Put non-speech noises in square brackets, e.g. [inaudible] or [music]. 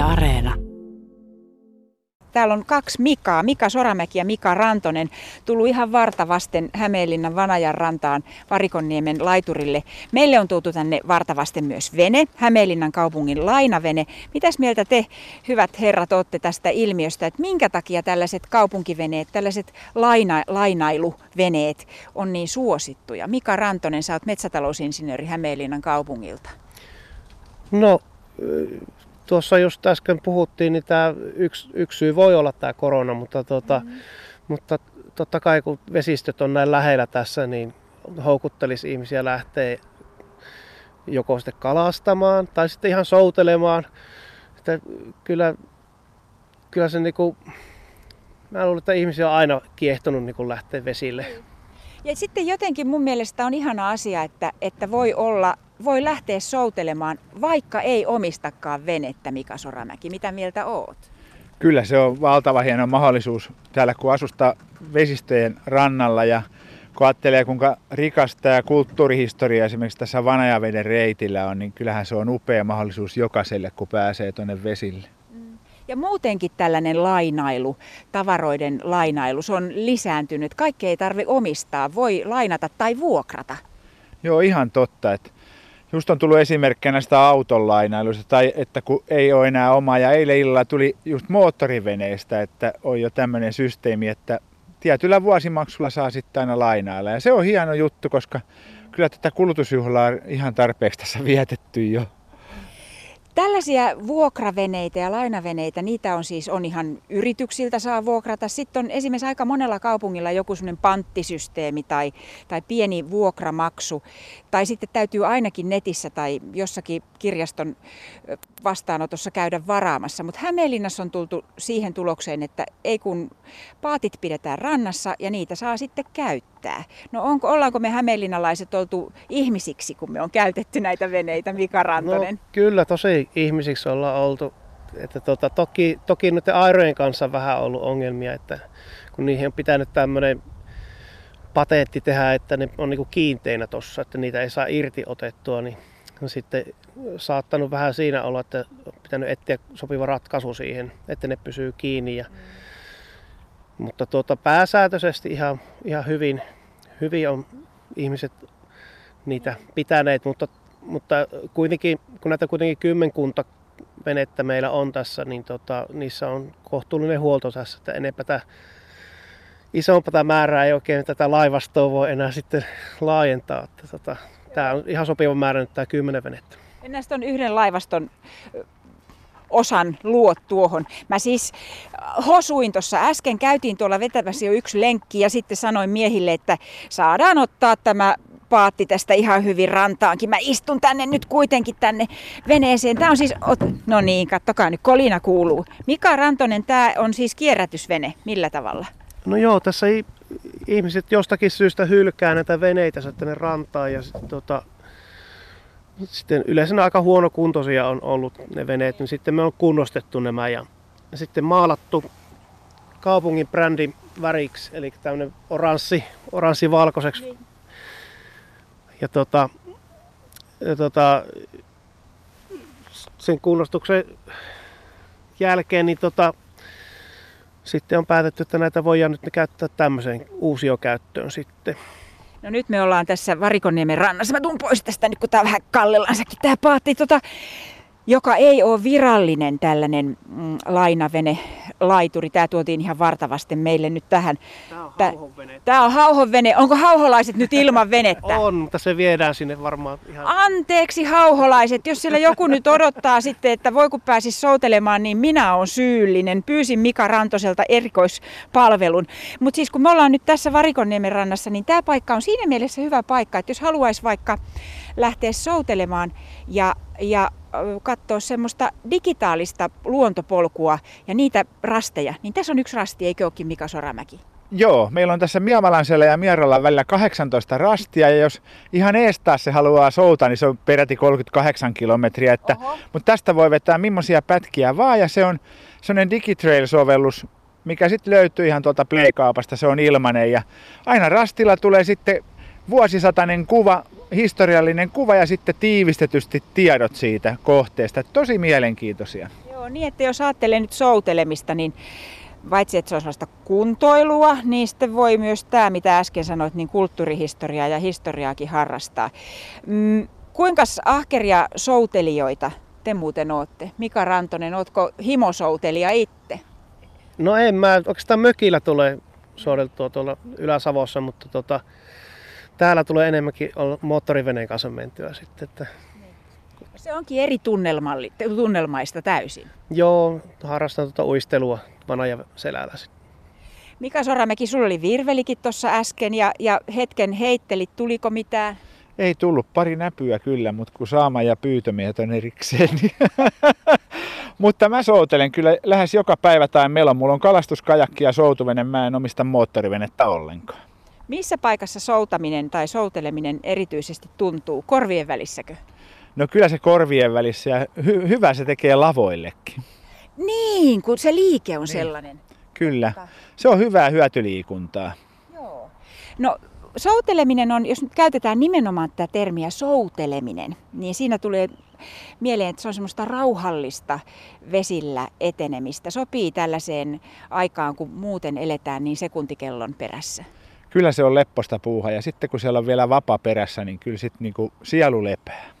Yle Areena. Täällä on kaksi Mikaa, Mika Soramäki ja Mika Rantonen, tullut ihan vartavasten Hämeenlinnan Vanajan rantaan Varikonniemen laiturille. Meille on tultu tänne vartavasten myös vene, Hämeenlinnan kaupungin lainavene. Mitäs mieltä te, hyvät herrat, olette tästä ilmiöstä, että minkä takia tällaiset kaupunkiveneet, tällaiset laina, lainailuveneet on niin suosittuja? Mika Rantonen, sä oot metsätalousinsinööri Hämeenlinnan kaupungilta. No, tuossa just äsken puhuttiin, niin tämä yksi, yksi syy voi olla tämä korona, mutta, tuota, mm. mutta totta kai kun vesistöt on näin lähellä tässä, niin houkuttelisi ihmisiä lähteä joko sitten kalastamaan tai sitten ihan soutelemaan. Että kyllä, kyllä se niinku, mä luulen, että ihmisiä on aina kiehtonut niin lähteä vesille. Ja sitten jotenkin mun mielestä on ihana asia, että, että voi olla voi lähteä soutelemaan, vaikka ei omistakaan venettä, Mika Soramäki. Mitä mieltä oot? Kyllä se on valtava hieno mahdollisuus täällä, kun asustaa vesistöjen rannalla ja kun ajattelee, kuinka rikasta ja kulttuurihistoria esimerkiksi tässä Vanajaveden reitillä on, niin kyllähän se on upea mahdollisuus jokaiselle, kun pääsee tuonne vesille. Mm. Ja muutenkin tällainen lainailu, tavaroiden lainailu, se on lisääntynyt. Kaikki ei tarvi omistaa, voi lainata tai vuokrata. Joo, ihan totta. Että Just on tullut esimerkkinä näistä autonlainailuista, tai että kun ei ole enää omaa. Ja eilen illalla tuli just moottoriveneistä, että on jo tämmöinen systeemi, että tietyllä vuosimaksulla saa sitten aina lainailla. Ja se on hieno juttu, koska kyllä tätä kulutusjuhlaa ihan tarpeeksi tässä vietetty jo. Tällaisia vuokraveneitä ja lainaveneitä, niitä on siis on ihan yrityksiltä saa vuokrata. Sitten on esimerkiksi aika monella kaupungilla joku sellainen panttisysteemi tai, tai pieni vuokramaksu. Tai sitten täytyy ainakin netissä tai jossakin kirjaston vastaanotossa käydä varaamassa. Mutta Hämeenlinnassa on tultu siihen tulokseen, että ei kun paatit pidetään rannassa ja niitä saa sitten käyttää. No onko, ollaanko me hämeenlinnalaiset oltu ihmisiksi, kun me on käytetty näitä veneitä, Mika Rantonen? No, kyllä, tosi ihmisiksi ollaan oltu. Että tota, toki, toki nyt airojen kanssa vähän ollut ongelmia, että kun niihin on pitänyt tämmöinen patentti tehdä, että ne on niinku kiinteinä tuossa, että niitä ei saa irti otettua, niin sitten saattanut vähän siinä olla, että on pitänyt etsiä sopiva ratkaisu siihen, että ne pysyy kiinni. Ja, mm. Mutta tuota, pääsääntöisesti ihan, ihan hyvin, hyvin on ihmiset niitä pitäneet, mutta, mutta kuitenkin, kun näitä kuitenkin kymmenkunta venettä meillä on tässä, niin tota, niissä on kohtuullinen huolto tässä, että enempää isompaa määrää ei oikein tätä laivastoa voi enää sitten laajentaa. Että tota, Tämä on ihan sopiva määrä nyt tämä kymmenen venettä. Näistä on yhden laivaston osan luot tuohon. Mä siis hosuin tuossa äsken, käytiin tuolla vetämässä jo yksi lenkki ja sitten sanoin miehille, että saadaan ottaa tämä paatti tästä ihan hyvin rantaankin. Mä istun tänne nyt kuitenkin tänne veneeseen. Tämä on siis, no niin, kattokaa nyt, kolina kuuluu. Mika Rantonen, tämä on siis kierrätysvene. Millä tavalla? No joo, tässä ei ihmiset jostakin syystä hylkää näitä veneitä tänne rantaan ja sitten tota, sitten yleensä ne aika huonokuntoisia on ollut ne veneet, niin sitten me on kunnostettu nämä ja, ja sitten maalattu kaupungin brändin väriksi, eli tämmöinen oranssi, oranssi valkoiseksi. Niin. Ja tota, ja tota, sen kunnostuksen jälkeen niin tota, sitten on päätetty, että näitä voidaan nyt käyttää tämmöiseen uusiokäyttöön sitten. No nyt me ollaan tässä Varikonniemen rannassa. Mä tuun pois tästä nyt, kun tää vähän kallellaansakin tää paatti. Tota, joka ei ole virallinen tällainen mm, lainavene, laituri. Tämä tuotiin ihan vartavasti meille nyt tähän. Tämä on hauhonvene. Tämä on hauhonvene. Onko hauholaiset nyt ilman venettä? [laughs] On, mutta se viedään sinne varmaan ihan... Anteeksi hauholaiset, jos siellä joku nyt odottaa [laughs] sitten, että voi kun pääsis soutelemaan, niin minä olen syyllinen. Pyysin Mika Rantoselta erikoispalvelun. Mutta siis kun me ollaan nyt tässä Varikonniemen rannassa, niin tämä paikka on siinä mielessä hyvä paikka, että jos haluaisi vaikka lähteä soutelemaan ja, ja katsoa semmoista digitaalista luontopolkua ja niitä rasteja, niin tässä on yksi rasti, eikö olekin Mika Soramäki? Joo, meillä on tässä Miamalansella ja Mierolla välillä 18 rastia ja jos ihan eestää se haluaa soutaa, niin se on peräti 38 kilometriä. Että, mutta tästä voi vetää millaisia pätkiä vaan ja se on sellainen Digitrail-sovellus, mikä sitten löytyy ihan tuolta Playkaapasta, se on ilmanen ja aina rastilla tulee sitten vuosisatainen kuva historiallinen kuva ja sitten tiivistetysti tiedot siitä kohteesta. Tosi mielenkiintoisia. Joo, niin, että jos ajattelee nyt soutelemista, niin paitsi että se on sellaista kuntoilua, niin sitten voi myös tämä, mitä äsken sanoit, niin kulttuurihistoriaa ja historiaakin harrastaa. Mm, kuinka ahkeria soutelijoita te muuten ootte? Mika Rantonen, ootko himosoutelija itse? No en mä, oikeastaan mökillä tulee soudeltua tuolla Ylä-Savossa, mutta tota, täällä tulee enemmänkin olla moottoriveneen kanssa mentyä sitten. Että... Se onkin eri tunnelmaista täysin. Joo, harrastan tuota uistelua vanaja selällä sitten. Mika Soramäki, sulla oli virvelikin tuossa äsken ja, ja hetken heittelit, tuliko mitään? Ei tullut pari näpyä kyllä, mutta kun saama ja pyytömiehet on erikseen. Niin [laughs] mutta mä soutelen kyllä lähes joka päivä tai meillä. Mulla on kalastuskajakki ja soutuvene, mä en omista moottorivenettä ollenkaan. Missä paikassa soutaminen tai souteleminen erityisesti tuntuu? Korvien välissäkö? No kyllä se korvien välissä ja hy- hyvä se tekee lavoillekin. Niin, kun se liike on niin. sellainen. Kyllä. Se on hyvää hyötyliikuntaa. Joo. No souteleminen on, jos nyt käytetään nimenomaan tätä termiä souteleminen, niin siinä tulee mieleen, että se on semmoista rauhallista vesillä etenemistä. Sopii tällaiseen aikaan, kun muuten eletään niin sekuntikellon perässä. Kyllä se on lepposta puuha ja sitten kun siellä on vielä vapa perässä, niin kyllä sitten niinku sielu lepää.